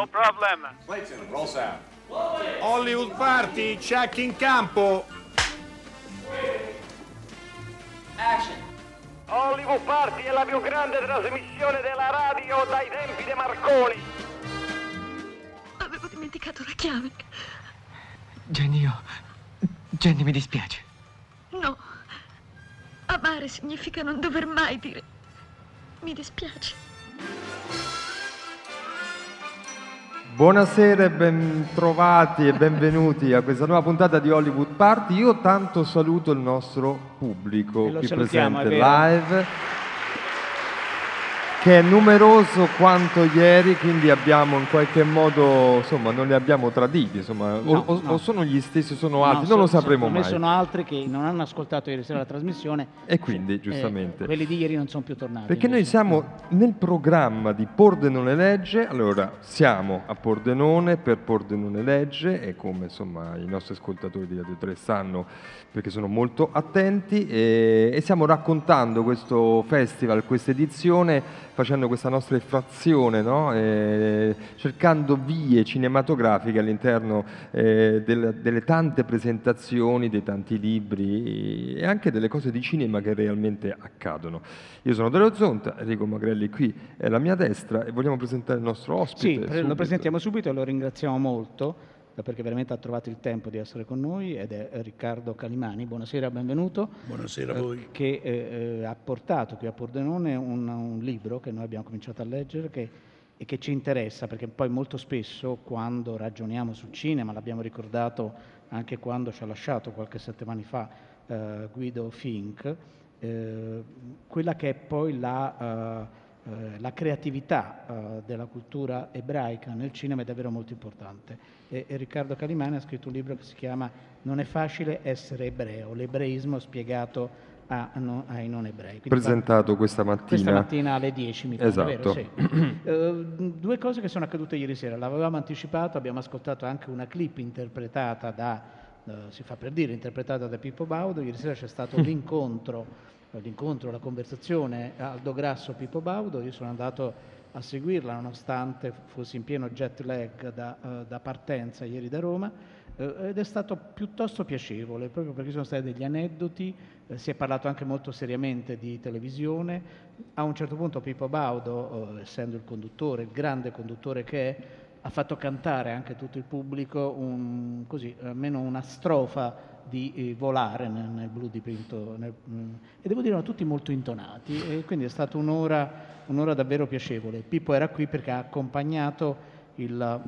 No problem. Clayton, roll sound. Hollywood Party, check in campo. Hollywood Party è la più grande trasmissione della radio dai tempi di Marconi. Avevo dimenticato la chiave. Jenny, io... Jenny, mi dispiace. No. Amare significa non dover mai dire. Mi dispiace. Buonasera e ben trovati e benvenuti a questa nuova puntata di Hollywood Party. Io tanto saluto il nostro pubblico qui presente live, che è numeroso quanto ieri, quindi abbiamo in qualche modo, insomma, non li abbiamo traditi, insomma, o- No, o, no. o sono gli stessi sono No, altri, so- non lo so- sapremo mai. sono altri che non hanno ascoltato ieri sera la trasmissione. E quindi, Eh, giustamente. quelli di ieri non sono più tornati. Perché noi invece. siamo nel programma di Pordenone Legge, allora siamo a Pordenone per Pordenone Legge e come insomma i nostri ascoltatori di Radio 3 sanno perché sono molto attenti e, e stiamo raccontando questo festival, questa edizione facendo questa nostra effrazione, no? E cercando vie cinematografiche all'interno eh, del- delle tante presentazioni, dei tanti libri e anche delle cose di cinema che realmente accadono. Io sono Dario Zonta, Enrico Magrelli qui è alla mia destra e vogliamo presentare il nostro ospite. Sì, pre- lo subito. presentiamo subito e lo ringraziamo molto eh, perché veramente ha trovato il tempo di essere con noi ed è Riccardo Calimani. Buonasera, benvenuto. Buonasera a Eh, voi. Che eh, eh, ha portato qui a Pordenone un, un libro che noi abbiamo cominciato a leggere che- e che ci interessa perché poi molto spesso quando ragioniamo sul cinema, l'abbiamo ricordato anche quando ci ha lasciato qualche settimana fa eh, Guido Fink, eh, quella che è poi la, eh, la creatività eh, della cultura ebraica nel cinema è davvero molto importante. E, e Riccardo Calimani ha scritto un libro che si chiama Non è facile essere ebreo, l'ebraismo spiegato a- no- ai non ebrei. Quindi Presentato questa mattina. questa mattina alle 10 mi pare, Esatto. vero? Sì. Eh, due cose che sono accadute ieri sera. L'avevamo anticipato, abbiamo ascoltato anche una clip interpretata da, eh, si fa per dire, interpretata da Pippo Baudo. Ieri sera c'è stato l'incontro, l'incontro, la conversazione Aldo Grasso Pippo Baudo. Io sono andato a seguirla nonostante fossi in pieno jet lag da, eh, da partenza ieri da Roma eh, ed è stato piuttosto piacevole proprio perché sono stati degli aneddoti, eh, si è parlato anche molto seriamente di televisione. A un certo punto Pippo Baudo, essendo il conduttore, il grande conduttore che è, ha fatto cantare anche tutto il pubblico un- così, almeno una strofa di eh, volare nel, nel blu dipinto nel- mm, e devo dire erano tutti molto intonati e quindi è stata un'ora, un'ora davvero piacevole. Pippo era qui perché ha accompagnato il,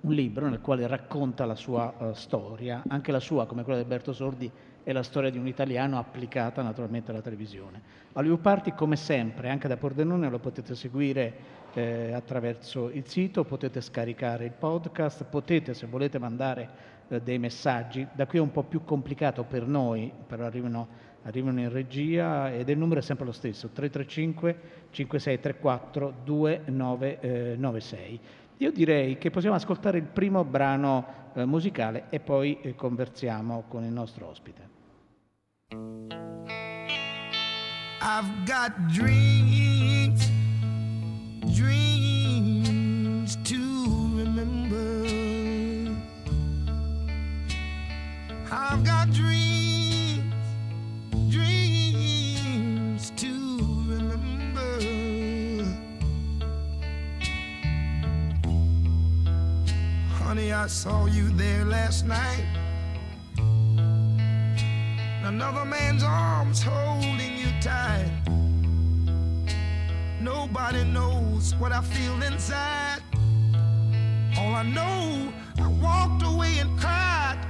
un libro nel quale racconta la sua eh, storia, anche la sua come quella di Alberto Sordi è la storia di un italiano applicata naturalmente alla televisione. Hollywood Party come sempre, anche da Pordenone lo potete seguire eh, attraverso il sito, potete scaricare il podcast, potete se volete mandare eh, dei messaggi, da qui è un po' più complicato per noi, però arrivano, arrivano in regia ed il numero è sempre lo stesso, 335 5634 2996. Io direi che possiamo ascoltare il primo brano eh, musicale e poi eh, conversiamo con il nostro ospite. I've got dreams, dreams I've got dreams, dreams to remember. Honey, I saw you there last night. Another man's arms holding you tight. Nobody knows what I feel inside. All I know, I walked away and cried.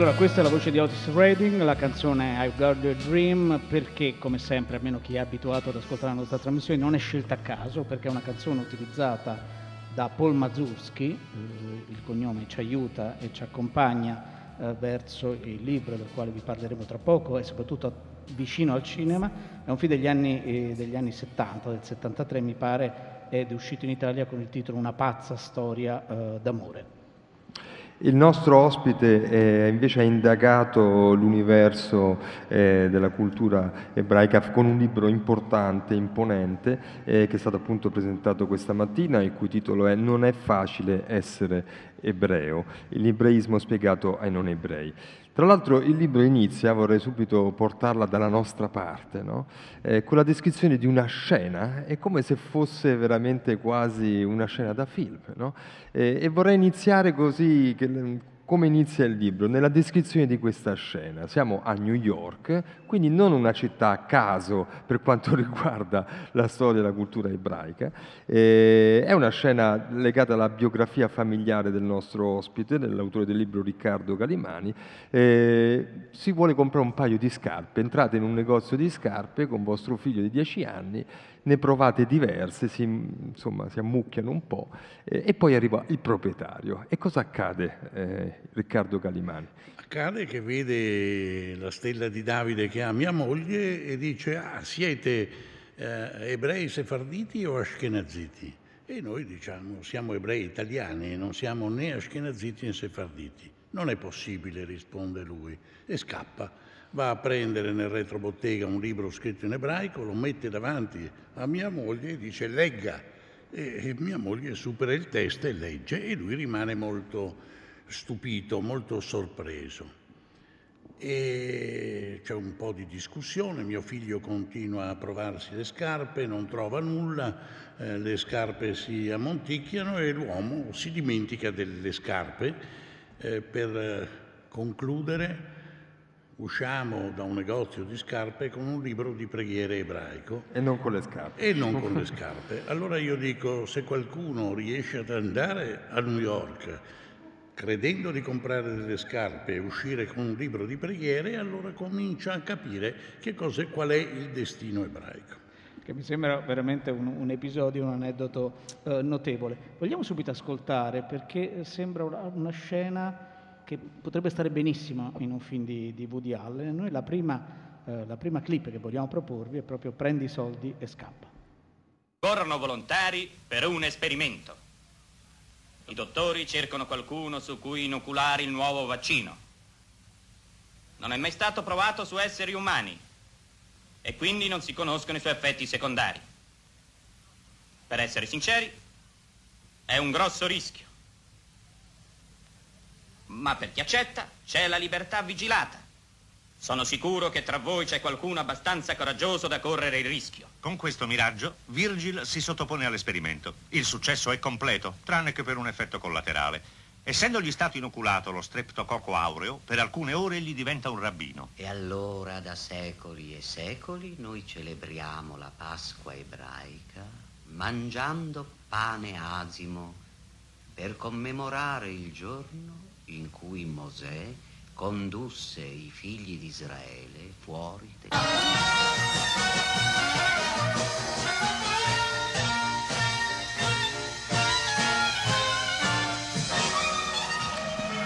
Allora, questa è la voce di Otis Redding, la canzone I've Got a Dream, perché come sempre, almeno chi è abituato ad ascoltare la nostra trasmissione, non è scelta a caso, perché è una canzone utilizzata da Paul Mazurski, eh, il cognome ci aiuta e ci accompagna eh, verso il libro del quale vi parleremo tra poco e soprattutto vicino al cinema. È un film degli anni, eh, degli anni 70, del 73 mi pare, ed è uscito in Italia con il titolo Una pazza storia eh, d'amore. Il nostro ospite eh, invece ha indagato l'universo eh, della cultura ebraica con un libro importante, imponente, eh, che è stato appunto presentato questa mattina, il cui titolo è Non è facile essere ebreo, l'ebraismo spiegato ai non ebrei. Tra l'altro il libro inizia, vorrei subito portarla dalla nostra parte, no? Eh, con la descrizione di una scena, è come se fosse veramente quasi una scena da film. No? Eh, e vorrei iniziare così, che- come inizia il libro, nella descrizione di questa scena. Siamo a New York, quindi non una città a caso per quanto riguarda la storia e la cultura ebraica. Eh, è una scena legata alla biografia familiare del nostro ospite, dell'autore del libro Riccardo Galimani. Eh, si vuole comprare un paio di scarpe, entrate in un negozio di scarpe con vostro figlio di 10 anni, ne provate diverse, si, insomma, si ammucchiano un po' eh, e poi arriva il proprietario. E cosa accade, eh, Riccardo Galimani? Accade che vede la stella di Davide che ha mia moglie e dice, ah, siete eh, ebrei sefarditi o ashkenaziti? E noi diciamo, siamo ebrei italiani, non siamo né ashkenaziti né sefarditi. Non è possibile, risponde lui, e scappa. Va a prendere nel retrobottega un libro scritto in ebraico, lo mette davanti a mia moglie e dice legga. E, e mia moglie supera il test e legge e lui rimane molto stupito, molto sorpreso. E c'è un po' di discussione, mio figlio continua a provarsi le scarpe, non trova nulla, eh, le scarpe si ammonticchiano e l'uomo si dimentica delle scarpe. Eh, per eh, concludere, usciamo da un negozio di scarpe con un libro di preghiere ebraico E non con le scarpe. e non con le scarpe. Allora io dico, se qualcuno riesce ad andare a New York credendo di comprare delle scarpe e uscire con un libro di preghiere, allora comincia a capire che cos'è, qual è il destino ebraico. che mi sembra veramente un, un episodio, un aneddoto eh, notevole. Vogliamo subito ascoltare perché sembra una, una scena che potrebbe stare benissimo in un film di, di Woody Allen. Noi la prima, eh, la prima clip che vogliamo proporvi è proprio Prendi i soldi e scappa. Corrono volontari per un esperimento. I dottori cercano qualcuno su cui inoculare il nuovo vaccino. Non è mai stato provato su esseri umani e quindi non si conoscono i suoi effetti secondari. Per essere sinceri, è un grosso rischio. Ma per chi accetta c'è la libertà vigilata. Sono sicuro che tra voi c'è qualcuno abbastanza coraggioso da correre il rischio. Con questo miraggio, Virgil si sottopone all'esperimento. Il successo è completo, tranne che per un effetto collaterale. Essendogli stato inoculato lo streptococco aureo, per alcune ore gli diventa un rabbino. E allora da secoli e secoli noi celebriamo la Pasqua ebraica mangiando pane asimo per commemorare il giorno in cui Mosè condusse i figli di Israele fuori dai...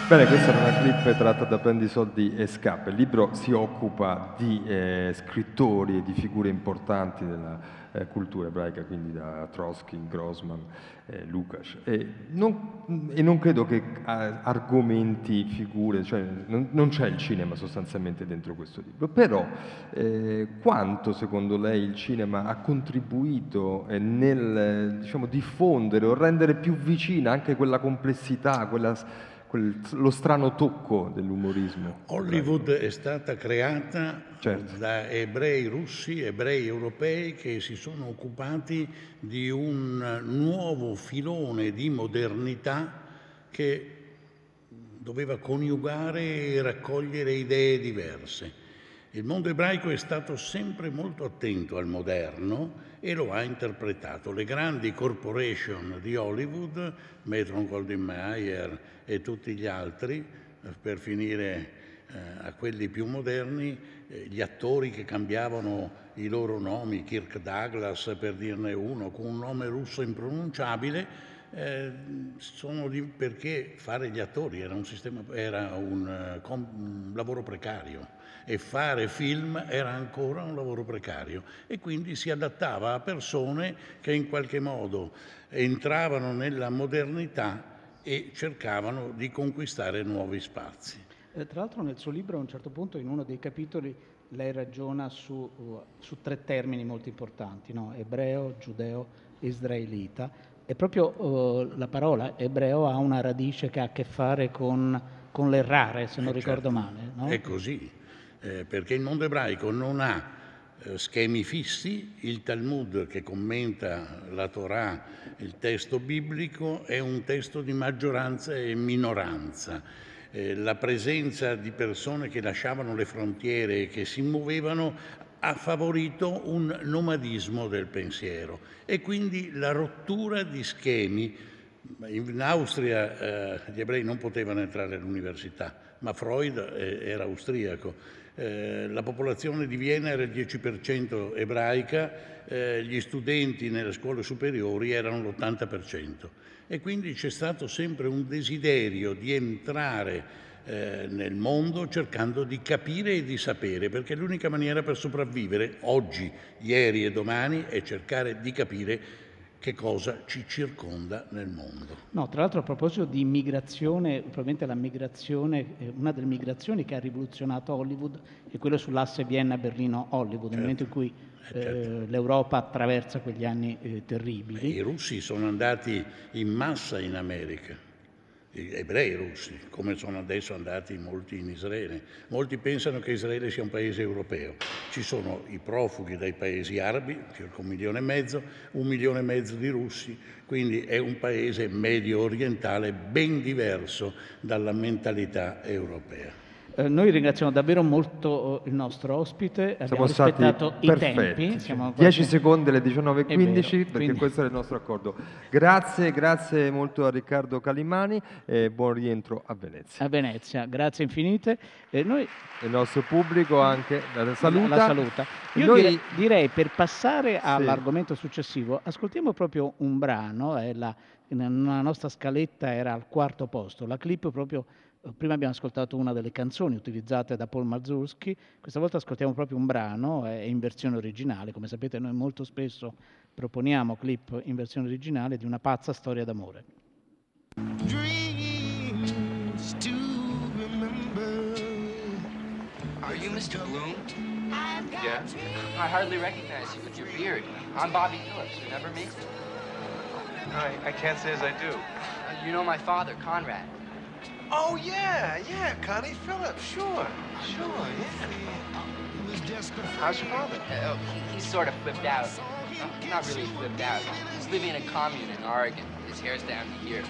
Bene, questa era una clip tratta da Prendi soldi e scappa. Il libro si occupa di eh, scrittori e di figure importanti della eh, cultura ebraica, quindi da Trotsky, Grossman, eh, Lukács. E non, e non credo che eh, argomenti, figure, cioè non, non c'è il cinema sostanzialmente dentro questo libro, però eh, quanto secondo lei il cinema ha contribuito eh, nel diciamo, diffondere o rendere più vicina anche quella complessità, quella quel- lo strano tocco dell'umorismo. Hollywood è stata creata Certo. da ebrei russi, ebrei europei che si sono occupati di un nuovo filone di modernità che doveva coniugare e raccogliere idee diverse. Il mondo ebraico è stato sempre molto attento al moderno e lo ha interpretato. Le grandi corporation di Hollywood, Metron Goldwyn Mayer e tutti gli altri, eh, per finire eh, a quelli più moderni, eh, gli attori che cambiavano i loro nomi, Kirk Douglas per dirne uno, con un nome russo impronunciabile, eh, sono di- perché fare gli attori era un, sistema- era un, un lavoro precario e fare film era ancora un lavoro precario e quindi si adattava a persone che in qualche modo entravano nella modernità e cercavano di conquistare nuovi spazi. Eh, tra l'altro nel suo libro a un certo punto in uno dei capitoli lei ragiona su, uh, su tre termini molto importanti, no? ebreo, giudeo, israelita. E proprio uh, la parola ebreo ha una radice che ha a che fare con, con l'errare, se non Eh, ricordo certo. male. no? È così, eh, perché il mondo ebraico non ha eh, schemi fissi, il Talmud che commenta la Torah, il testo biblico, è un testo di maggioranza e minoranza. Eh, la presenza di persone che lasciavano le frontiere e che si muovevano ha favorito un nomadismo del pensiero e quindi la rottura di schemi in Austria eh, gli ebrei non potevano entrare all'università, ma Freud eh, era austriaco. Eh, la popolazione di Vienna era il 10% ebraica, eh, gli studenti nelle scuole superiori erano l'80%. E quindi c'è stato sempre un desiderio di entrare eh, nel mondo cercando di capire e di sapere, perché l'unica maniera per sopravvivere oggi, ieri e domani è cercare di capire che cosa ci circonda nel mondo. No, tra l'altro a proposito di migrazione, probabilmente la migrazione, eh, una delle migrazioni che ha rivoluzionato Hollywood è quella sull'asse Vienna-Berlino-Hollywood, nel momento in cui eh, l'Europa attraversa quegli anni eh, terribili. I russi sono andati in massa in America, ebrei russi, come sono adesso andati molti in Israele. Molti pensano che Israele sia un paese europeo. Ci sono i profughi dai paesi arabi, circa un milione e mezzo, un milione e mezzo di russi, quindi è un paese medio orientale ben diverso dalla mentalità europea. Eh, noi ringraziamo davvero molto eh, il nostro ospite, Siamo abbiamo stati rispettato i perfetti. tempi. siamo 10 quasi- secondi alle È vero, 19.15 perché quindi- questo è il nostro accordo. Grazie, grazie molto a Riccardo Calimani e buon rientro a Venezia. A Venezia, grazie infinite. Eh, noi Il nostro pubblico anche la saluta. La saluta. Io Noi- direi, direi, per passare all'argomento successivo, ascoltiamo proprio un brano, eh, la, nella nostra scaletta era al quarto posto, la clip proprio, prima abbiamo ascoltato una delle canzoni utilizzate da Paul Mazursky, questa volta ascoltiamo proprio un brano, è in versione originale, come sapete noi molto spesso proponiamo clip in versione originale di una pazza storia d'amore. dreams to remember. Are you Mr. Bloom? Yeah. I hardly recognize you with your beard. I'm Bobby Phillips. Remember me? I, I can't say as I do. Uh, you know my father, Conrad. Oh, yeah, yeah, Connie Phillips, sure, sure, yeah. How's your father? Uh, oh, he, he's sort of flipped out. Uh, not really flipped out. He's living in a commune in Oregon. His hair's down to here.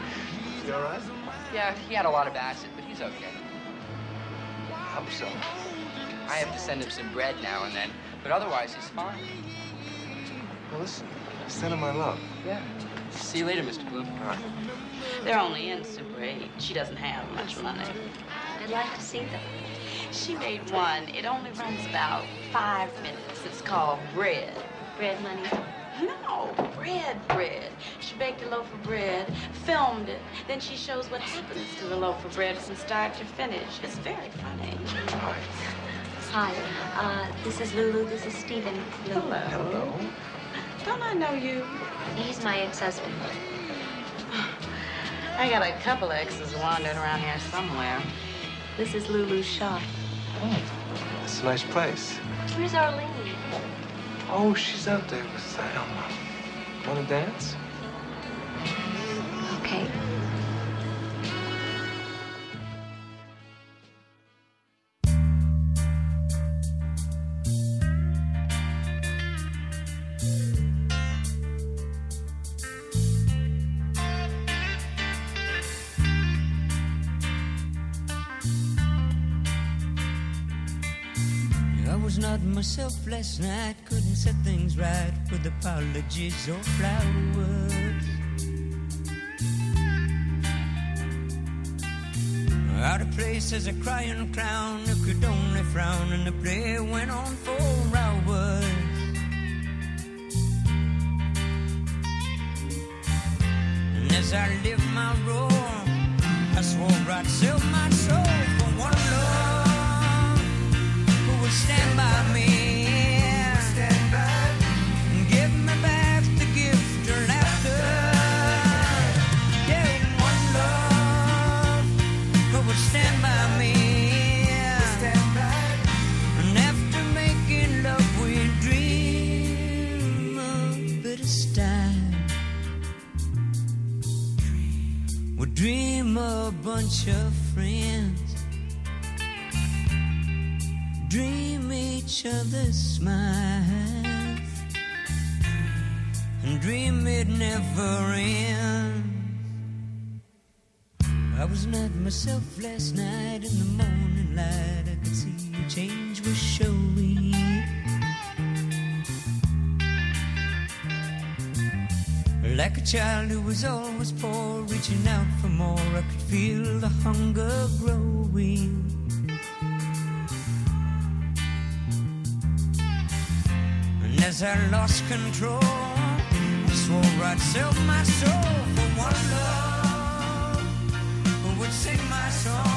You all right? Yeah, he had a lot of acid, but he's okay. I Hope so. I have to send him some bread now and then, but otherwise he's fine. Well, listen, send him my love. Yeah. See you later, Mr. Bloom. All right. They're only in Super 8. She doesn't have much money. I'd like to see them. She made one. It only runs about five minutes. It's called Bread. Bread Money? No, bread, bread. She baked a loaf of bread, filmed it, then she shows what happens to the loaf of bread from start to finish. It's very funny. Hi, uh, this is Lulu. This is Stephen. Lulu. Hello. Don't I know you? He's my ex-husband. I got a couple of exes wandering around here somewhere. This is Lulu's shop. Oh, It's a nice place. Where's Arlene? Oh, she's out there with uh, Selma. Want to dance? Okay. Last night, couldn't set things right with apologies or flowers. Out of place as a crying clown who could only frown, and the play went on for hours. And as I lived my role, I swore I'd sell my soul for one love who would stand by me. A bunch of friends. Dream each other's smiles. And dream it never ends. I was not myself last night in the morning light. I could see a change was showing. Like a child who was always poor, reaching out more, I could feel the hunger growing. And as I lost control, I swore I'd sell my soul for one love who would sing my song,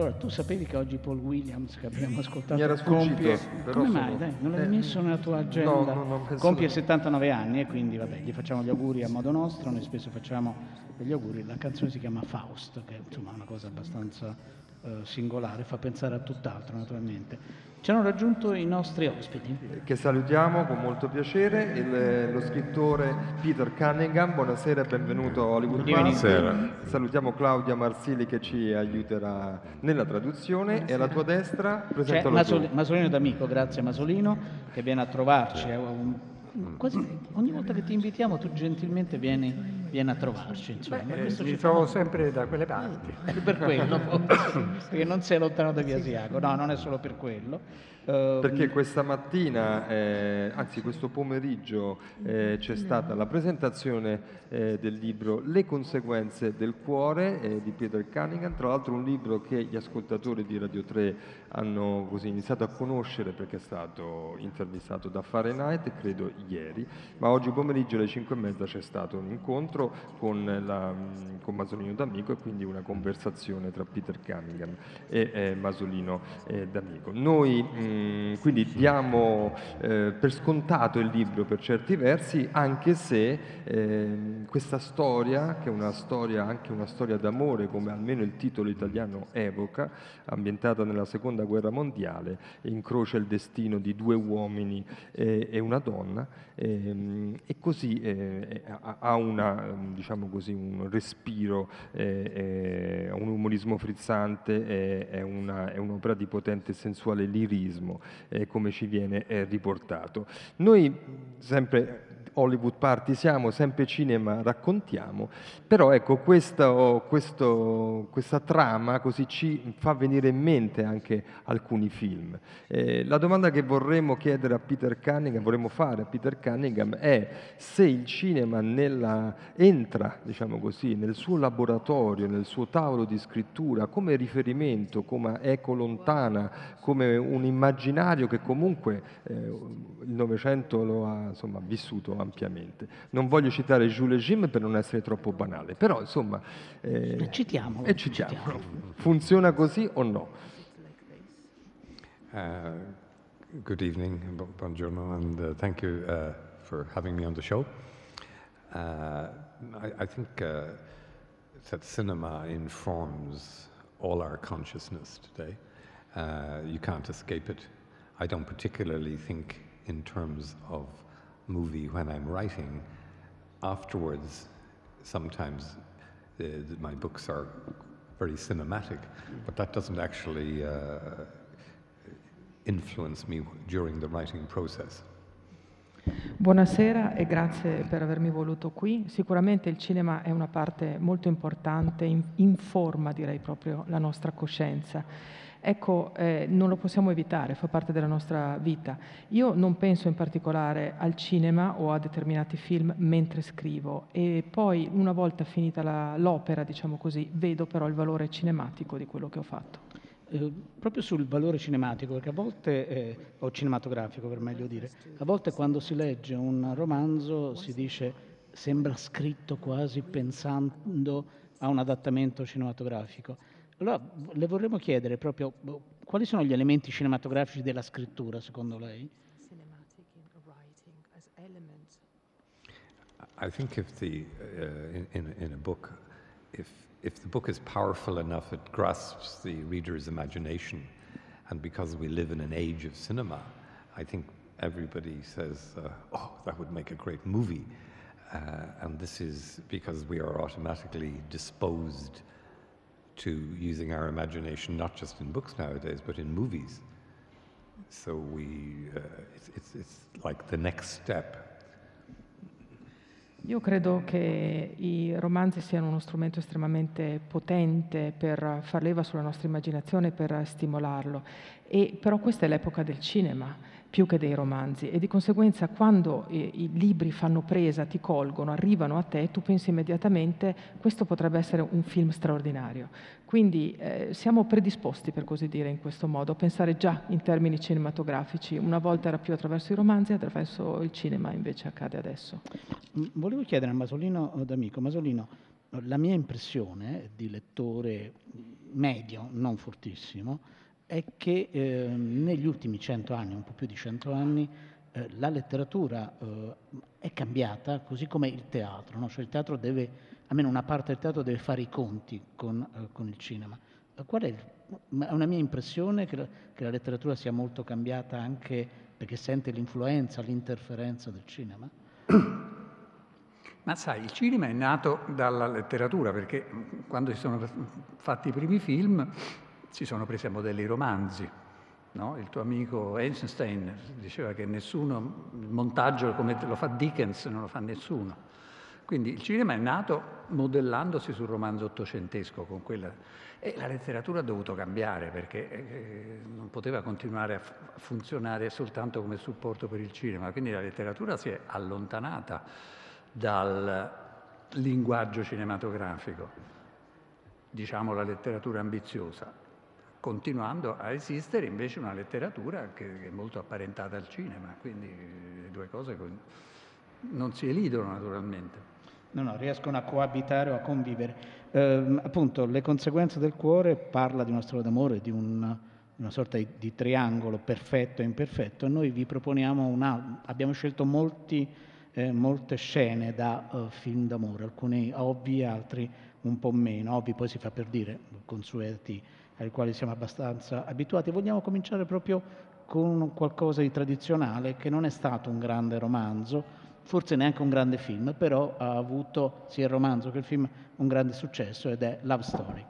Allora, tu sapevi che oggi Paul Williams, che abbiamo ascoltato, Mi era sfuggito, compie... Come mai? Dai, non l'hai Eh, messo nella tua agenda? no, no, penso compie di- 79 anni e quindi, vabbè, gli facciamo gli auguri a modo nostro, noi spesso facciamo degli auguri. La canzone si chiama Faust, che insomma è una cosa abbastanza eh, singolare, fa pensare a tutt'altro naturalmente. Ci hanno raggiunto i nostri ospiti. che salutiamo con molto piacere, il- lo scrittore Peter Cunningham, buonasera e benvenuto a Hollywood. Buonasera. Salutiamo Claudia Marsili che ci aiuterà nella traduzione e alla tua destra C'è presentalo Masoli- tu. Masolino D'Amico, grazie Masolino, che viene a trovarci. è un- quasi ogni volta che ti invitiamo tu gentilmente vieni, vieni a trovarci. Insomma. Beh, Questo mi ci trovo sempre da quelle parti. Per quello, perché non sei lontano da Via Asiago. No, non è solo per quello. Eh, Perché questa mattina, eh, anzi questo pomeriggio, eh, c'è stata la presentazione eh, del libro Le conseguenze del cuore eh, di Peter Cunningham, tra l'altro un libro che gli ascoltatori di Radio 3 hanno così iniziato a conoscere perché è stato intervistato da Fahrenheit, credo ieri, ma oggi pomeriggio alle 5 e mezza c'è stato un incontro con, la, con Masolino D'Amico e quindi una conversazione tra Peter Cunningham e eh, Masolino eh, D'Amico. Noi mh, quindi diamo eh, per scontato il libro per certi versi, anche se ehm, questa storia, che è una storia, anche una storia d'amore, come almeno il titolo italiano evoca, ambientata nella seconda guerra mondiale, incrocia il destino di due uomini eh, e una donna, ehm, e così eh, ha- ha una, ehm, diciamo così, un respiro, eh, eh, un umorismo frizzante, eh, è, una- è un'opera di potente sensuale lirismo, eh, come ci viene eh, riportato. Noi sempre Hollywood Party siamo, sempre cinema raccontiamo, però ecco questo- questo- questa trama così ci fa venire in mente anche alcuni film. Eh, la domanda che vorremmo chiedere a Peter Cunningham, vorremmo fare a Peter Cunningham è se il cinema nella- entra, diciamo così, nel suo laboratorio, nel suo tavolo di scrittura come riferimento, come eco lontana, come un immaginario che comunque eh, il Novecento lo ha insomma, vissuto ampiamente. Non voglio citare Jules Jim per non essere troppo banale, però insomma... eh, Citiamolo. e citiamolo. Funziona così o no? Uh, good evening, bu- buongiorno, and uh, thank you uh, for having me on the show. Uh, I, I think uh, that cinema informs all our consciousness today. Uh, you can't escape it. I don't particularly think in terms of movie when I'm writing. Afterwards, sometimes uh, my books are very cinematic, but that doesn't actually uh, influence me during the writing process. Buonasera e grazie per avermi voluto qui. Sicuramente il cinema è una parte molto importante, in- informa direi proprio la nostra coscienza. Ecco, eh, non lo possiamo evitare, fa parte della nostra vita. Io non penso in particolare al cinema o a determinati film mentre scrivo e poi una volta finita la- l'opera, diciamo così, vedo però il valore cinematico di quello che ho fatto. Eh, proprio sul valore cinematico, perché a volte, eh, o cinematografico per meglio dire, a volte quando si legge un romanzo si dice sembra scritto quasi pensando a un adattamento cinematografico. Allora le vorremmo chiedere proprio quali sono gli elementi cinematografici della scrittura secondo lei? I think if the uh, in, in in a book, if if the book is powerful enough, it grasps the reader's imagination, and because we live in an age of cinema, I think everybody says, uh, "Oh, that would make a great movie," uh, and this is because we are automatically disposed to using our imagination, not just in books nowadays, but in movies. So we, uh, it's, it's it's like the next step. Io credo che i romanzi siano uno strumento estremamente potente per far leva sulla nostra immaginazione, per stimolarlo. E, però questa è l'epoca del cinema più che dei romanzi e di conseguenza quando eh, i libri fanno presa, ti colgono, arrivano a te, tu pensi immediatamente questo potrebbe essere un film straordinario. Quindi eh, siamo predisposti, per così dire, in questo modo, a pensare già in termini cinematografici. Una volta era più attraverso i romanzi, attraverso il cinema invece accade adesso. Volevo chiedere a Masolino eh, D'Amico, Masolino, la mia impressione di lettore medio, non fortissimo, è che eh, negli ultimi cento anni, un po' più di cento anni, eh, la letteratura eh, è cambiata, così come il teatro, no? Cioè il teatro deve, almeno una parte del teatro deve fare i conti con, eh, con il cinema. Eh, Qual è, il- è una mia impressione che la, che la letteratura sia molto cambiata anche perché sente l'influenza, l'interferenza del cinema? Ma sai, il cinema è nato dalla letteratura perché mh, quando si sono fatti i primi film si sono presi a modelli romanzi. no? Il tuo amico Einstein diceva che nessuno, il montaggio come lo fa Dickens non lo fa nessuno. Quindi il cinema è nato modellandosi sul romanzo ottocentesco con quella... e la letteratura ha dovuto cambiare perché eh, non poteva continuare a funzionare soltanto come supporto per il cinema. Quindi la letteratura si è allontanata dal linguaggio cinematografico, diciamo la letteratura ambiziosa, continuando a esistere invece una letteratura che è molto apparentata al cinema, quindi le due cose co- non si elidono naturalmente. No, no, riescono a coabitare o a convivere. Ehm, appunto, Le conseguenze del cuore parla di una storia d'amore, di un- una sorta di, di triangolo perfetto e imperfetto. Noi vi proponiamo una. Abbiamo scelto molti, eh, molte scene da eh, film d'amore, alcuni ovvi, altri un po' meno. Ovvi poi si fa per dire, consueti ai quali siamo abbastanza abituati. Vogliamo cominciare proprio con qualcosa di tradizionale che non è stato un grande romanzo, forse neanche un grande film, però ha avuto sia il romanzo che il film un grande successo ed è Love Story.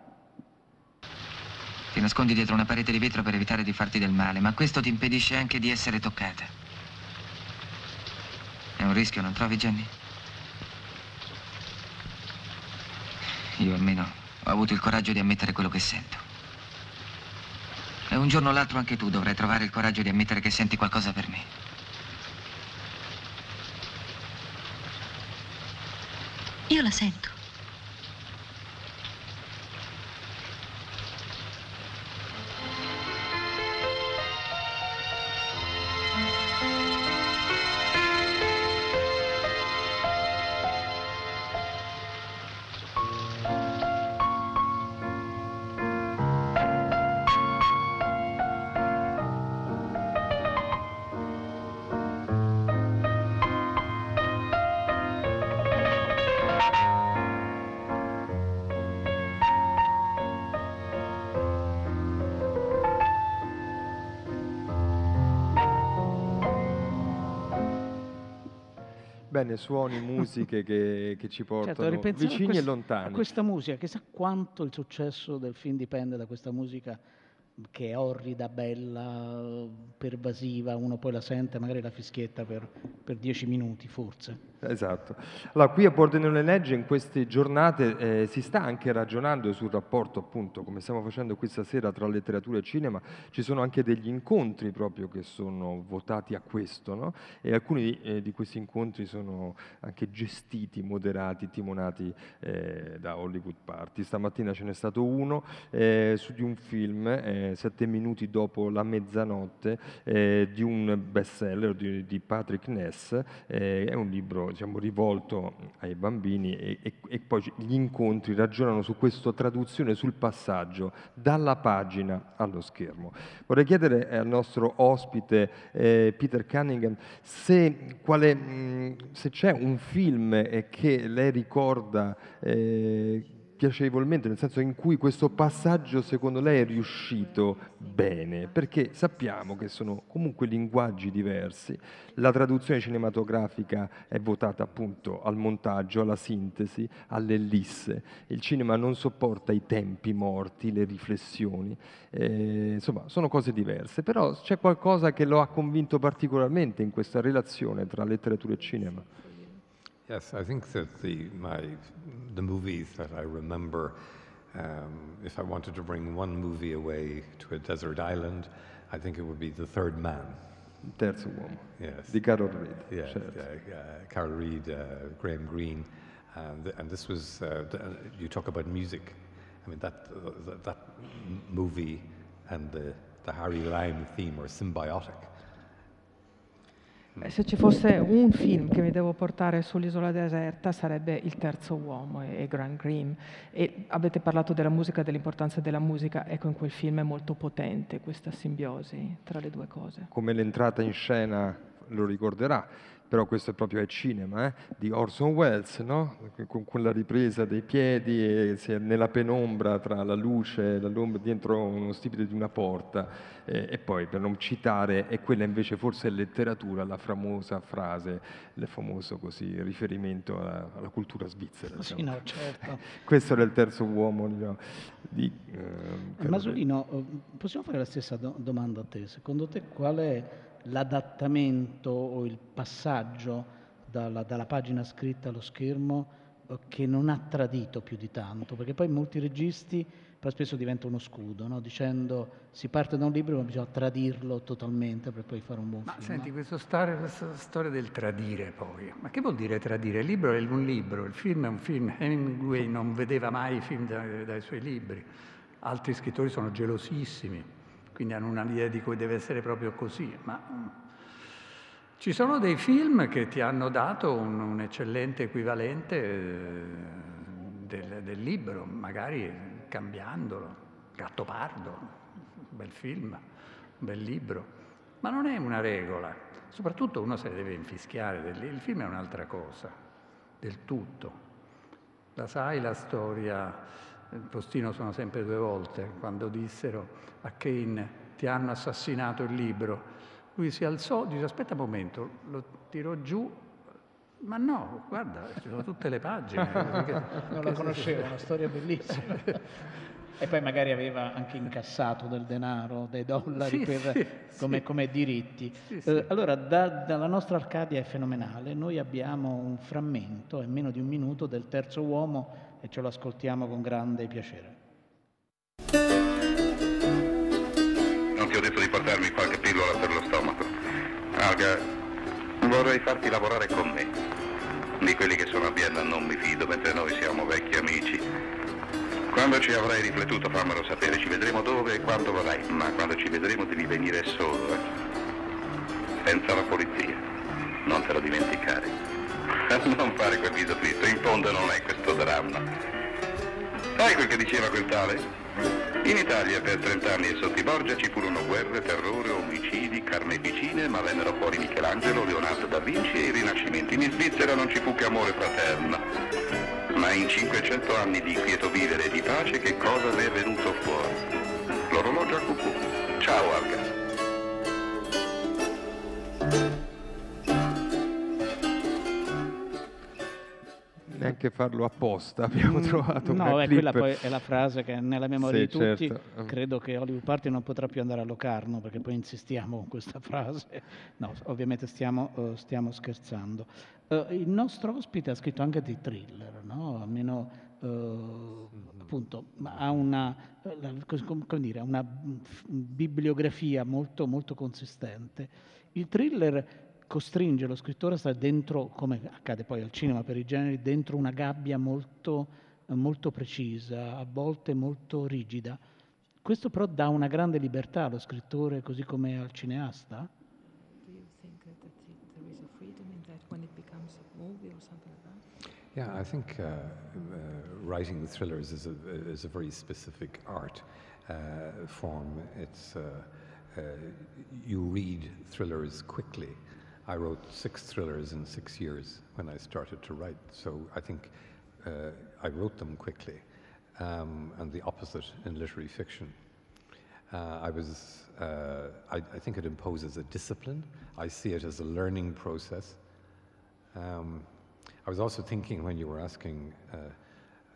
Ti nascondi dietro una parete di vetro per evitare di farti del male, ma questo ti impedisce anche di essere toccata. È un rischio, non trovi, Jenny? Io almeno ho avuto il coraggio di ammettere quello che sento. E un giorno o l'altro anche tu dovrai trovare il coraggio di ammettere che senti qualcosa per me. Io la sento. Bene, suoni, musiche che, che ci portano Certo, ripensiamo a vicini e quest- lontani. A questa musica, chissà quanto il successo del film dipende da questa musica che è orrida, bella, pervasiva, uno poi la sente, magari la fischietta per, per dieci minuti forse. Esatto. Allora, qui a Pordenone Legge in queste giornate eh, si sta anche ragionando sul rapporto, appunto, come stiamo facendo qui stasera tra letteratura e cinema, ci sono anche degli incontri proprio che sono votati a questo, no? E alcuni eh, di questi incontri sono anche gestiti, moderati, timonati eh, da Hollywood Party. Stamattina ce n'è stato uno eh, su di un film, eh, sette minuti dopo la mezzanotte, eh, di un bestseller di, di Patrick Ness, è un libro diciamo, rivolto ai bambini e, e- e poi gli incontri ragionano su questa traduzione, sul passaggio dalla pagina allo schermo. Vorrei chiedere al nostro ospite eh, Peter Cunningham se, quale, mh, se c'è un film eh, che lei ricorda eh, piacevolmente, nel senso in cui questo passaggio secondo lei è riuscito bene, perché sappiamo che sono comunque linguaggi diversi, la traduzione cinematografica è votata appunto al montaggio, alla sintesi, all'ellisse, il cinema non sopporta i tempi morti, le riflessioni, eh, insomma sono cose diverse, però c'è qualcosa che lo ha convinto particolarmente in questa relazione tra letteratura e cinema. Yes, I think that the my the movies that I remember, um, if I wanted to bring one movie away to a desert island, I think it would be The Third Man. Terzo uomo, Yes. di Carol Reed. Yeah, uh, uh, Carol Reed, uh, Graham Greene, and, and this was, uh, uh, you talk about music. I mean, that, uh, that, that movie and the, the Harry Lime theme are symbiotic. Eh, Se ci fosse un film che mi devo portare sull'isola deserta sarebbe Il terzo uomo e, Grant Green. E avete parlato della musica, dell'importanza della musica, ecco in quel film è molto potente questa simbiosi tra le due cose. come l'entrata in scena lo ricorderà, però questo è proprio è cinema, eh, di Orson Welles, no? con quella ripresa dei piedi e è nella penombra tra la luce e l'ombra dietro uno stipite di una porta eh, e poi per non citare, e quella invece forse è letteratura, la famosa frase, il famoso così, riferimento alla, alla cultura svizzera. Sì, diciamo. no, certo. Questo era il terzo uomo diciamo, di... ehm, Carol Masolino, eh, possiamo fare la stessa do- domanda a te? Secondo te qual è l'adattamento o il passaggio dalla, dalla pagina scritta allo schermo eh, che non ha tradito più di tanto? Perché poi molti registi poi spesso diventa uno scudo, no? dicendo si parte da un libro ma bisogna tradirlo totalmente per poi fare un buon Ma film. senti, questo stare- questa storia del tradire poi, ma che vuol dire tradire? Il libro è un libro, il film è un film. Hemingway non vedeva mai i film dai, dai suoi libri. Altri scrittori sono gelosissimi, quindi hanno un'idea di cui deve essere proprio così. Ma mm, ci sono dei film che ti hanno dato un, un eccellente equivalente eh, del, del libro, magari cambiandolo. Gattopardo, un bel film, un bel libro. Ma non è una regola. Soprattutto uno se ne deve infischiare. Il film è un'altra cosa, del tutto. La sai la storia? Postino sono sempre due volte. Quando dissero a Kane ti hanno assassinato il libro, lui si alzò, dice aspetta un momento, lo tirò giù. Ma no, guarda, ci sono tutte le pagine. Perché- Non la conoscevo, è una storia bellissima. E poi magari aveva anche incassato del denaro, dei dollari Sì, per- sì, come, sì. come diritti. Eh, allora, da- dalla nostra Arcadia è fenomenale. Noi abbiamo un frammento, è meno di un minuto, del terzo uomo e ce lo ascoltiamo con grande piacere. Non ti ho detto di portarmi qualche pillola per lo stomaco. Alga, vorrei farti lavorare con me. Di quelli che sono a Vienna non mi fido, mentre noi siamo vecchi amici. Quando ci avrai riflettuto fammelo sapere, ci vedremo dove e quando vorrai, ma quando ci vedremo devi venire solo. Senza la polizia. Non te lo dimenticare. Non fare quel viso triste, in fondo non è questo dramma. Sai quel che diceva quel tale? In Italia per 30 anni e sotto i Borgia ci furono guerre, terrore, omicidi, carneficine, ma vennero fuori Michelangelo, Leonardo da Vinci e i rinascimenti. In Svizzera non ci fu che amore fraterno. Ma in 500 anni di quieto vivere e di pace che cosa ne è venuto fuori? L'orologio a cucù. Ciao Alga. Neanche farlo apposta, abbiamo Mm, trovato No, una clip. quella poi è la frase che è nella memoria Sì, di tutti. certo. Credo che Hollywood Party non potrà più andare a Locarno perché poi insistiamo con questa frase. No, ovviamente stiamo, eh, stiamo scherzando. Eh, il nostro ospite ha scritto anche dei thriller, no? Almeno eh, appunto, ha una, dire, una mm, bibliografia molto, molto consistente. Il thriller costringe lo scrittore a stare dentro, come accade poi al cinema per i generi, dentro una gabbia molto, molto precisa, a volte molto rigida. Questo però dà una grande libertà allo scrittore così come al cineasta? Do you think that it- there is a freedom in that when it becomes a movie or something like that? Yeah, I think uh, uh, writing thrillers is a, is a very specific art uh, form. It's uh, uh, you read thrillers quickly. I wrote six thrillers in six years when I started to write, so I think uh, I wrote them quickly, um, and the opposite in literary fiction. Uh, I was, uh, I, I think it imposes a discipline. I see it as a learning process. Um, I was also thinking when you were asking uh,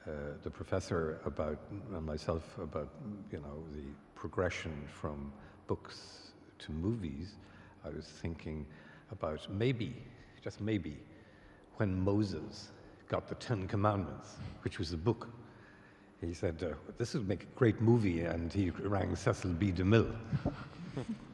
uh, the professor about and myself about you know the progression from books to movies. I was thinking about maybe, just maybe, when Moses got the Ten Commandments, which was a book. He said, uh, "This would make a great movie," and he rang Cecil B. DeMille.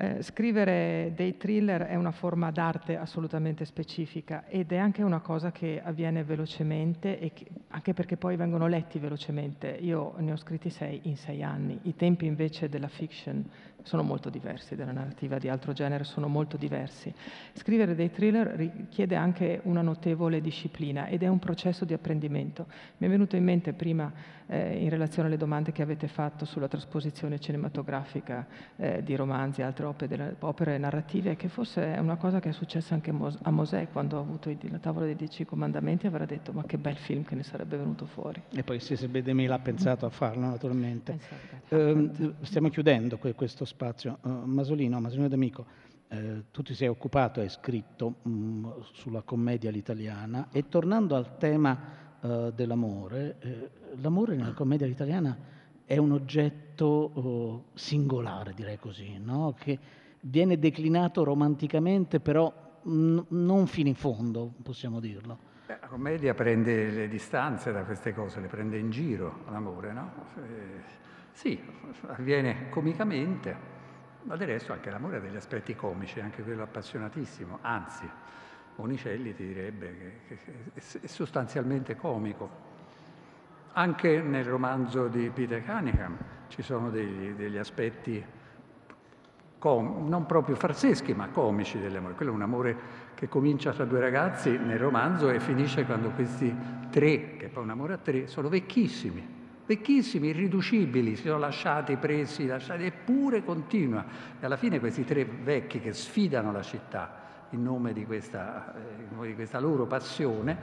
Eh, scrivere dei thriller è una forma d'arte assolutamente specifica ed è anche una cosa che avviene velocemente che- anche perché poi vengono letti velocemente. Io ne ho scritti sei in sei anni. I tempi invece della fiction sono molto diversi, della narrativa di altro genere sono molto diversi. Scrivere dei thriller richiede anche una notevole disciplina ed è un processo di apprendimento. Mi è venuto in mente prima, eh, in relazione alle domande che avete fatto sulla trasposizione cinematografica eh, di romanzi e altre opere, delle- opere narrative, che forse è una cosa che è successa anche a Mosè quando ha avuto la tavola dei dieci comandamenti avrà detto ma che bel film che ne sarebbe venuto fuori. E poi se Sebedemi l'ha pensato a farlo, naturalmente. Esatto. Ehm, stiamo chiudendo que- questo spazio. Eh, Masolino, Masolino D'Amico, eh, tu ti sei occupato, hai scritto mh, sulla commedia all'italiana e tornando al tema eh, dell'amore, eh, l'amore nella commedia all'italiana è un oggetto oh, singolare, direi così, no? che viene declinato romanticamente, però mh, non fino in fondo, possiamo dirlo. La commedia prende le distanze da queste cose, le prende in giro l'amore, no? Eh, sì, avviene comicamente, ma del resto anche l'amore ha degli aspetti comici, anche quello appassionatissimo, anzi, Monicelli ti direbbe che, è sostanzialmente comico. Anche nel romanzo di Peter Cunningham ci sono degli, degli aspetti com- non proprio farseschi, ma comici dell'amore. Quello è un amore che comincia tra due ragazzi nel romanzo e finisce quando questi tre, che poi un amore a tre, sono vecchissimi, vecchissimi, irriducibili, si sono lasciati, presi, lasciati, eppure continua. E alla fine questi tre vecchi che sfidano la città in nome di questa, eh, in nome di questa loro passione,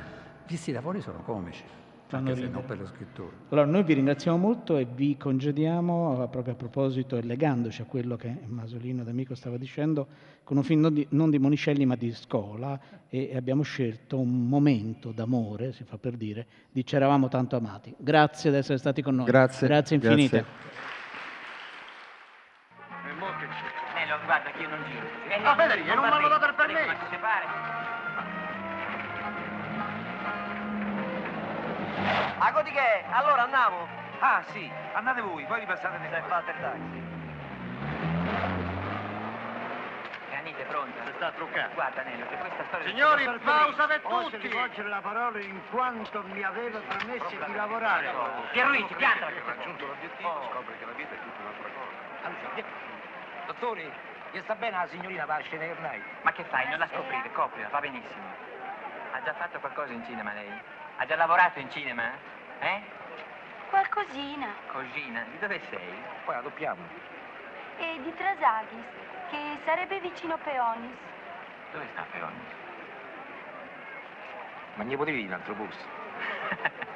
visti da fuori sono comici, Fanno anche se ridere. non per lo scrittore. Allora, noi vi ringraziamo molto e vi congediamo eh, proprio a proposito e legandoci a quello che Masolino D'Amico stava dicendo, con un film non di, non di Monicelli ma di scuola e abbiamo scelto un momento d'amore, si fa per dire, di C'eravamo tanto amati. Grazie di essere stati con noi. Grazie, Grazie infinite. grazie. Nello, guarda che io non giro. Eh, No, Federico, non m'hanno bene, dato il permesso. Pare? A di che? Allora andiamo? Ah sì, andate voi, poi ripassate di fate il taxi. Granite, pronta? Si sta truccando. Guarda, Nello, che questa storia... Signori, pausa per Posso tutti! rivolgere la parola in quanto mi aveva permesso di lavorare. Pierluigi, piantala. Ha raggiunto l'obiettivo, scopre che la vita è tutta un'altra cosa. Dottori, gli sta bene la signorina va a scenerai? Ma che fai? Non la scoprire, coprila, va benissimo. Ha già fatto qualcosa in cinema lei? Ha già lavorato in cinema? Eh? Qualcosina. Cosina, di dove sei? Poi la doppiamo. E di Trasaghis, che sarebbe vicino Peonis. Dove sta Peoni? Ma gli potevi un altro bus?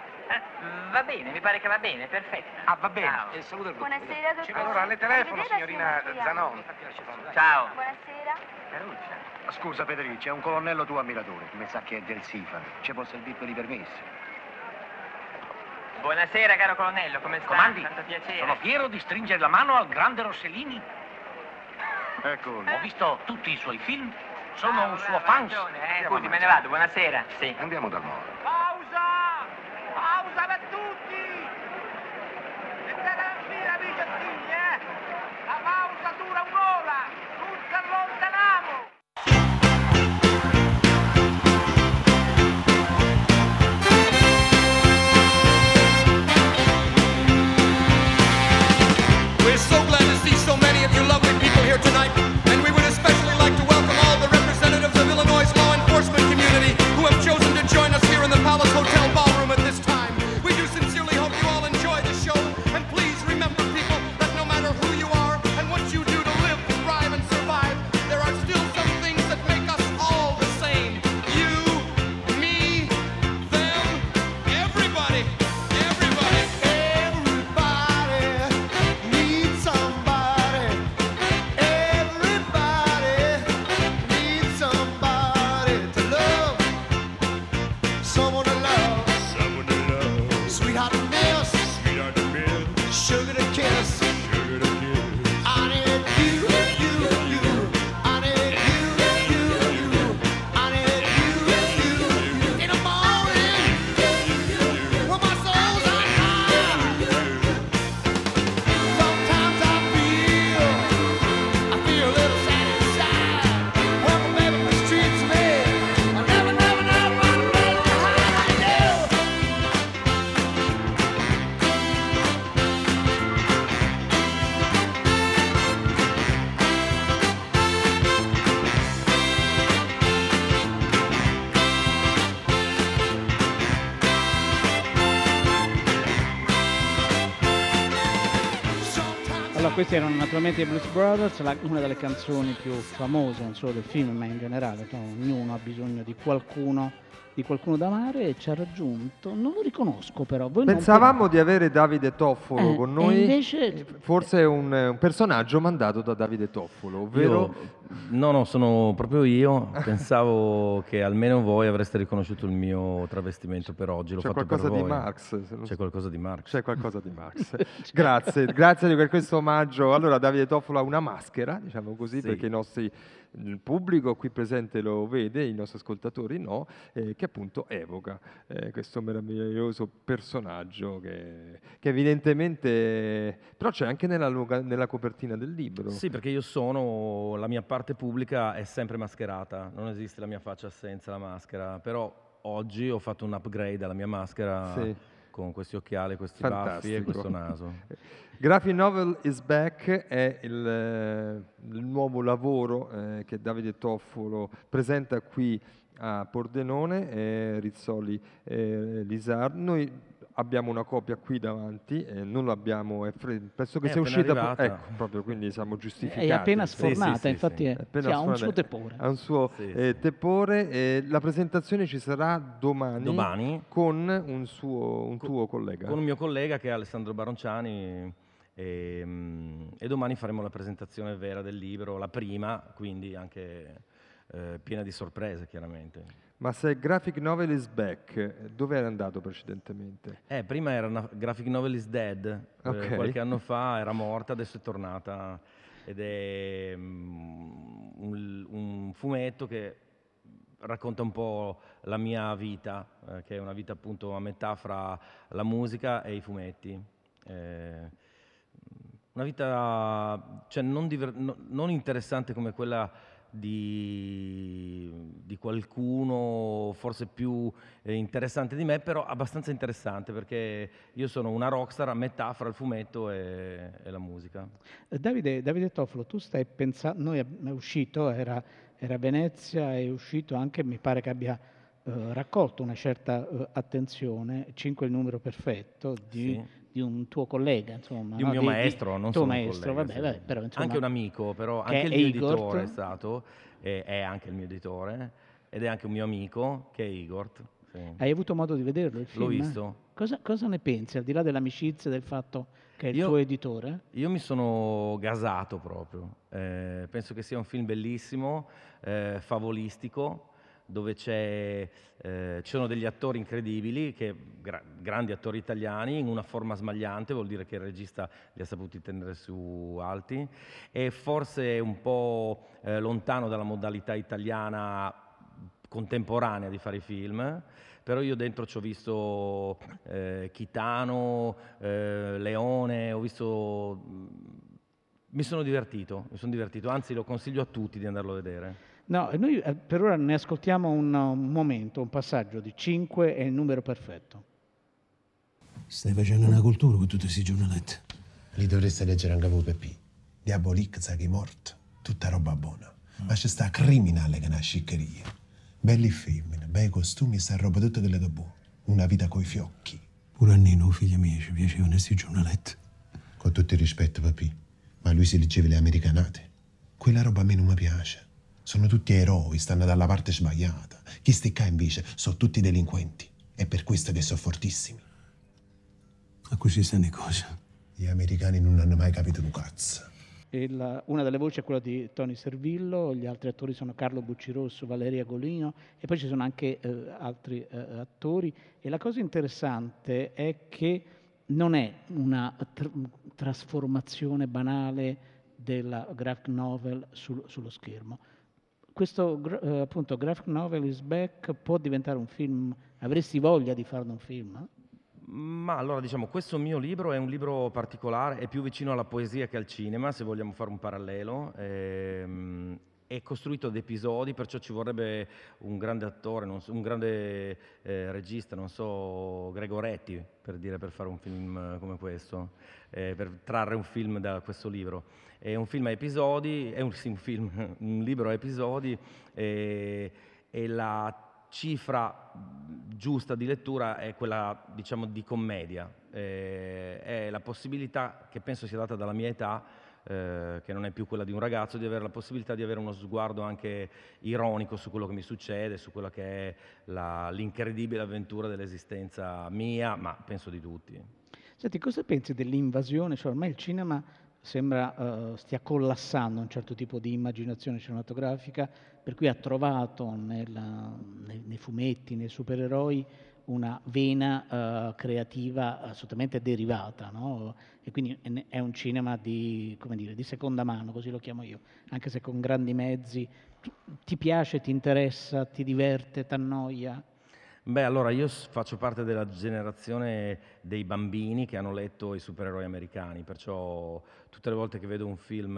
Va bene, mi pare che va bene, perfetto. Ah, va bene. Ciao. E saluta il Buonasera, dottore. Allora, le telefono, signorina signor Zanon. Ciao. Buonasera. Caruccia. Scusa Federici, è un colonnello tuo ammiratore. Mi sa che è del SIFA. Ci può servire per i permessi. Buonasera, caro colonnello, come sta? Comandi? Tanto piacere. Sono fiero di stringere la mano al grande Rossellini. Ecco, ho visto tutti i suoi film. Sono un suo fan. Eh, scusi, me ne vado, buonasera. Sì. Andiamo dal molo. Questi erano naturalmente i Blues Brothers, la- una delle canzoni più famose, non solo del film, ma in generale. no? Ognuno ha bisogno di qualcuno, di qualcuno da amare e ci ha raggiunto. Non lo riconosco però. Voi non- Pensavamo di avere Davide Toffolo Eh, con noi, invece- forse è un, un personaggio mandato da Davide Toffolo, ovvero Io- no, no, sono proprio io. Pensavo che almeno voi avreste riconosciuto il mio travestimento per oggi. L'ho c'è fatto qualcosa per di voi. Marx. non C'è qualcosa di Marx. C'è qualcosa di Marx. grazie, grazie per questo omaggio. Allora, Davide Toffolo ha una maschera, diciamo così, Sì. perché i nostri, il pubblico qui presente lo vede, i nostri ascoltatori no, eh, che appunto evoca eh, questo meraviglioso personaggio che, che evidentemente... però c'è anche nella, nella copertina del libro. Sì, perché io sono, la mia parte pubblica è sempre mascherata, non esiste la mia faccia senza la maschera, però oggi ho fatto un upgrade alla mia maschera Sì. Con questi occhiali, questi baffi e Fantastico. questo naso. Graphic Novel is Back è il, eh, il nuovo lavoro eh, che Davide Toffolo presenta qui a Pordenone, eh, Rizzoli eh, Lisard. Noi abbiamo una copia qui davanti, eh, non l'abbiamo, è fre- penso che È sia uscita, po- ecco, proprio, quindi siamo giustificati. È appena Sì, sì, sfornata, sì, infatti sì. appena ha un sfornata. suo tepore. Ha un suo eh, tepore. e la presentazione ci sarà domani, Domani. con un, suo, un tuo collega. Con un mio collega che è Alessandro Baronciani e, mm, e domani faremo la presentazione vera del libro, la prima, quindi anche eh, piena di sorprese chiaramente. Ma se Graphic Novel is Back, eh, dove era andato precedentemente? Eh, prima era una graphic novel is dead, eh, Ok. qualche anno fa era morta, adesso è tornata ed è mm, un, un fumetto che racconta un po' la mia vita, eh, che è una vita appunto a metà fra la musica e i fumetti. Eh, una vita cioè, non, diver- no- non interessante come quella di, di qualcuno forse più eh, interessante di me, però abbastanza interessante perché io sono una rockstar a metà fra il fumetto e, e la musica. Eh, Davide, Davide Toffolo, tu stai pensando, noi è uscito, era, era a Venezia, è uscito anche, mi pare che abbia eh, raccolto una certa eh, attenzione, 5 è il numero perfetto, di, Sì. Di un tuo collega, insomma. Di un no? mio maestro, non tuo solo un maestro, collega, vabbè, vabbè, però insomma... anche un amico, però che anche il mio Igor. editore è stato, e è anche il mio editore, ed è anche un mio amico che è Igor. sì. Hai avuto modo di vederlo il film? L'ho visto. Cosa, cosa ne pensi, al di là dell'amicizia del fatto che è il Io- tuo editore? Io mi sono gasato proprio. Eh, penso che sia un film bellissimo, eh, favolistico, dove eh, ci sono degli attori incredibili, che- gra- grandi attori italiani, in una forma smagliante, vuol dire che il regista li ha saputi tenere su alti, e forse un po' eh, lontano dalla modalità italiana contemporanea di fare i film, però io dentro ci ho visto eh, Chitano, eh, Leone, ho visto... Mi sono divertito, mi sono divertito, anzi lo consiglio a tutti di andarlo a vedere. No, noi eh, per ora ne ascoltiamo un, un momento, un passaggio di 5 è il numero perfetto. Stai facendo una cultura con tutti questi giornaletti. Li dovreste leggere anche voi, Peppi. Diabolic, Zaghi Mort, tutta roba buona. Ma c'è sta criminale che è una sciccheria. Belli femmine, bei costumi e sta roba tutta quella che è buona. Una vita coi fiocchi. Pure a Nino, figli miei, ci piacevano questi giornaletti. Con tutto il rispetto, Papi, ma lui si leggeva le americanate. Quella roba a me non mi piace. Sono tutti eroi, stanno dalla parte sbagliata. Chi sti qua invece sono tutti delinquenti. È per questo che sono fortissimi. A così stanno le cose. Gli americani non hanno mai capito un cazzo. Il- una delle voci è quella di Tony Servillo, gli altri attori sono Carlo Buccirosso, Valeria Golino e poi ci sono anche eh, altri eh, attori. E la cosa interessante è che non è una tr- trasformazione banale della graphic novel sul- sullo schermo. Questo eh, appunto graphic novel is back può diventare un film, avresti voglia di farne un film? Ma allora diciamo, questo mio libro è un libro particolare, è più vicino alla poesia che al cinema, se vogliamo fare un parallelo. ehm, è costruito ad episodi, perciò ci vorrebbe un grande attore, so- un grande eh, regista, non so, Gregoretti, per dire, per fare un film eh, come questo, eh, per trarre un film da questo libro. È un film a episodi, è un, sì, un film, un libro a episodi, e, e la cifra giusta di lettura è quella, diciamo, di commedia. Eh, è la possibilità, che penso sia data dalla mia età, eh, che non è più quella di un ragazzo, di avere la possibilità di avere uno sguardo anche ironico su quello che mi succede, su quella che è la- l'incredibile avventura dell'esistenza mia, ma penso di tutti. Senti, cosa pensi dell'invasione? Cioè, ormai il cinema sembra eh, stia collassando un certo tipo di immaginazione cinematografica, per cui ha trovato nella- nei, nei fumetti, nei supereroi, una vena eh, creativa assolutamente derivata, no? E quindi è un cinema di, dire, di seconda mano, così lo chiamo io, anche se con grandi mezzi. Ti piace, ti interessa, ti diverte, ti annoia? Beh, allora io faccio parte della generazione dei bambini che hanno letto i supereroi americani, perciò tutte le volte che vedo un film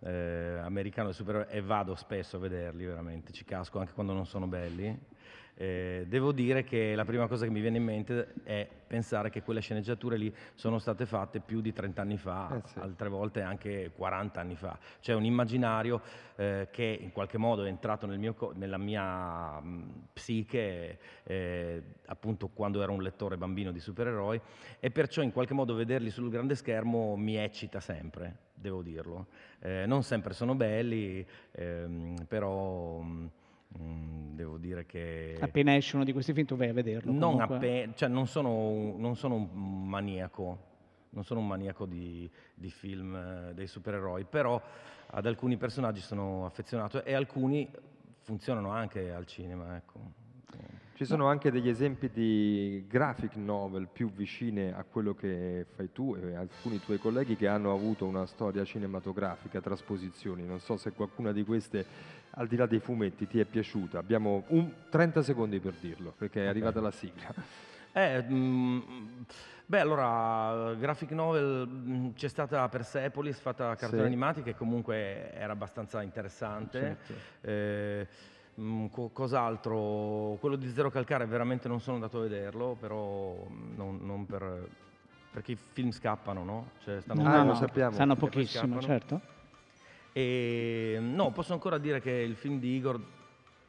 eh, americano di supereroi, e vado spesso a vederli veramente, ci casco anche quando non sono belli, eh, devo dire che la prima cosa che mi viene in mente è pensare che quelle sceneggiature lì sono state fatte più di 30 anni fa, altre volte anche 40 anni fa. C'è un immaginario eh, che in qualche modo è entrato nel mio nella mia mh, psiche eh, appunto quando ero un lettore bambino di supereroi e perciò in qualche modo vederli sul grande schermo mi eccita sempre, devo dirlo. Eh, non sempre sono belli, ehm, però mh, mh, devo dire che... Appena esce uno di questi film tu vai a vederlo. Non, comunque. appe- cioè non, sono, un- non sono un maniaco, non sono un maniaco di, di film eh, dei supereroi, però ad alcuni personaggi sono affezionato e alcuni funzionano anche al cinema. Ecco. Ci sono anche degli esempi di graphic novel più vicine a quello che fai tu e alcuni tuoi colleghi che hanno avuto una storia cinematografica, trasposizioni. Non so se qualcuna di queste, al di là dei fumetti, ti è piaciuta. Abbiamo un 30 secondi per dirlo, perché è arrivata la sigla. Eh, mm, beh, allora, graphic novel mm, c'è stata Persepolis fatta a cartoni Sì. animati che comunque era abbastanza interessante. Certo. Eh, mm, co- cos'altro? Quello di Zero Calcare veramente non sono andato a vederlo, però non, non per... perché i film scappano, no? Cioè, stanno po' no, no, poi sanno pochissimo, certo. E no, posso ancora dire che il film di Igor,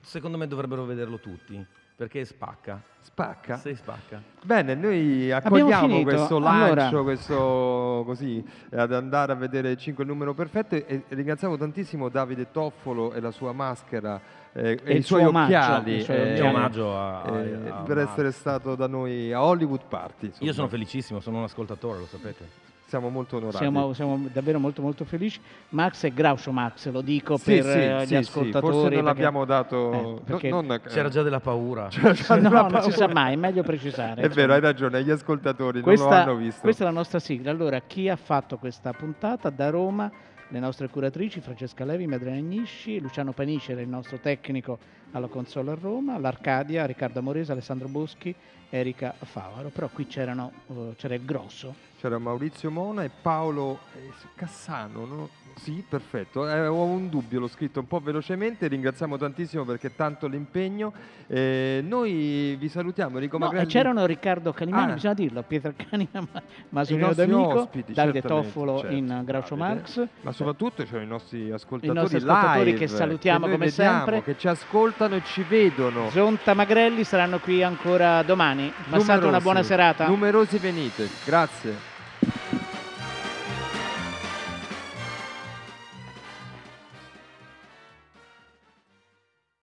secondo me dovrebbero vederlo tutti, perché spacca. Spacca? Sì, spacca. Bene, noi accogliamo questo lancio, Allora- questo così, ad andare a vedere 5 il numero perfetto e ringraziamo tantissimo Davide Toffolo e la sua maschera eh, E e i il suoi suo omaggio, occhiali i suoi eh, occhiali. Omaggio a- a- eh, a per Max. essere stato da noi a Hollywood Party. insomma. Io sono felicissimo, sono un ascoltatore, lo sapete. Siamo molto onorati. Siamo, siamo davvero molto molto felici. Max è Groucho Max, lo dico Sì, per sì, eh, gli sì, ascoltatori. forse non perché- l'abbiamo dato- eh, no- perché- non- C'era già della paura. Già no, della non si sa paura. mai, è meglio precisare. È vero, hai ragione, gli ascoltatori non Questa, lo hanno visto. questa è la nostra sigla. Allora, chi ha fatto questa puntata da Roma? Le nostre curatrici Francesca Levi, Madrena Agnisci, Luciano Panici era il nostro tecnico alla console a Roma, l'Arcadia, Riccardo Amorese, Alessandro Boschi, Erika Favaro. Però qui eh, c'era il grosso. C'era Maurizio Mona e Paolo eh, Cassano, no? Sì, perfetto. Eh, ho un dubbio, l'ho scritto un po' velocemente. Ringraziamo tantissimo perché tanto l'impegno. Eh, noi vi salutiamo, Enrico No, e Magrelli. c'erano Riccardo Canignani, Ah. bisogna dirlo, Pietro Canina, Ma- I Masolino nostri D'Amico, ospiti, Davide Toffolo certo, in Groucho. Marx. Ma soprattutto c'erano i nostri ascoltatori, I nostri ascoltatori live, che salutiamo noi come vediamo, sempre. Che ci ascoltano e ci vedono. Zonta Magrelli saranno qui ancora domani. Passate una buona serata. Numerosi venite, grazie.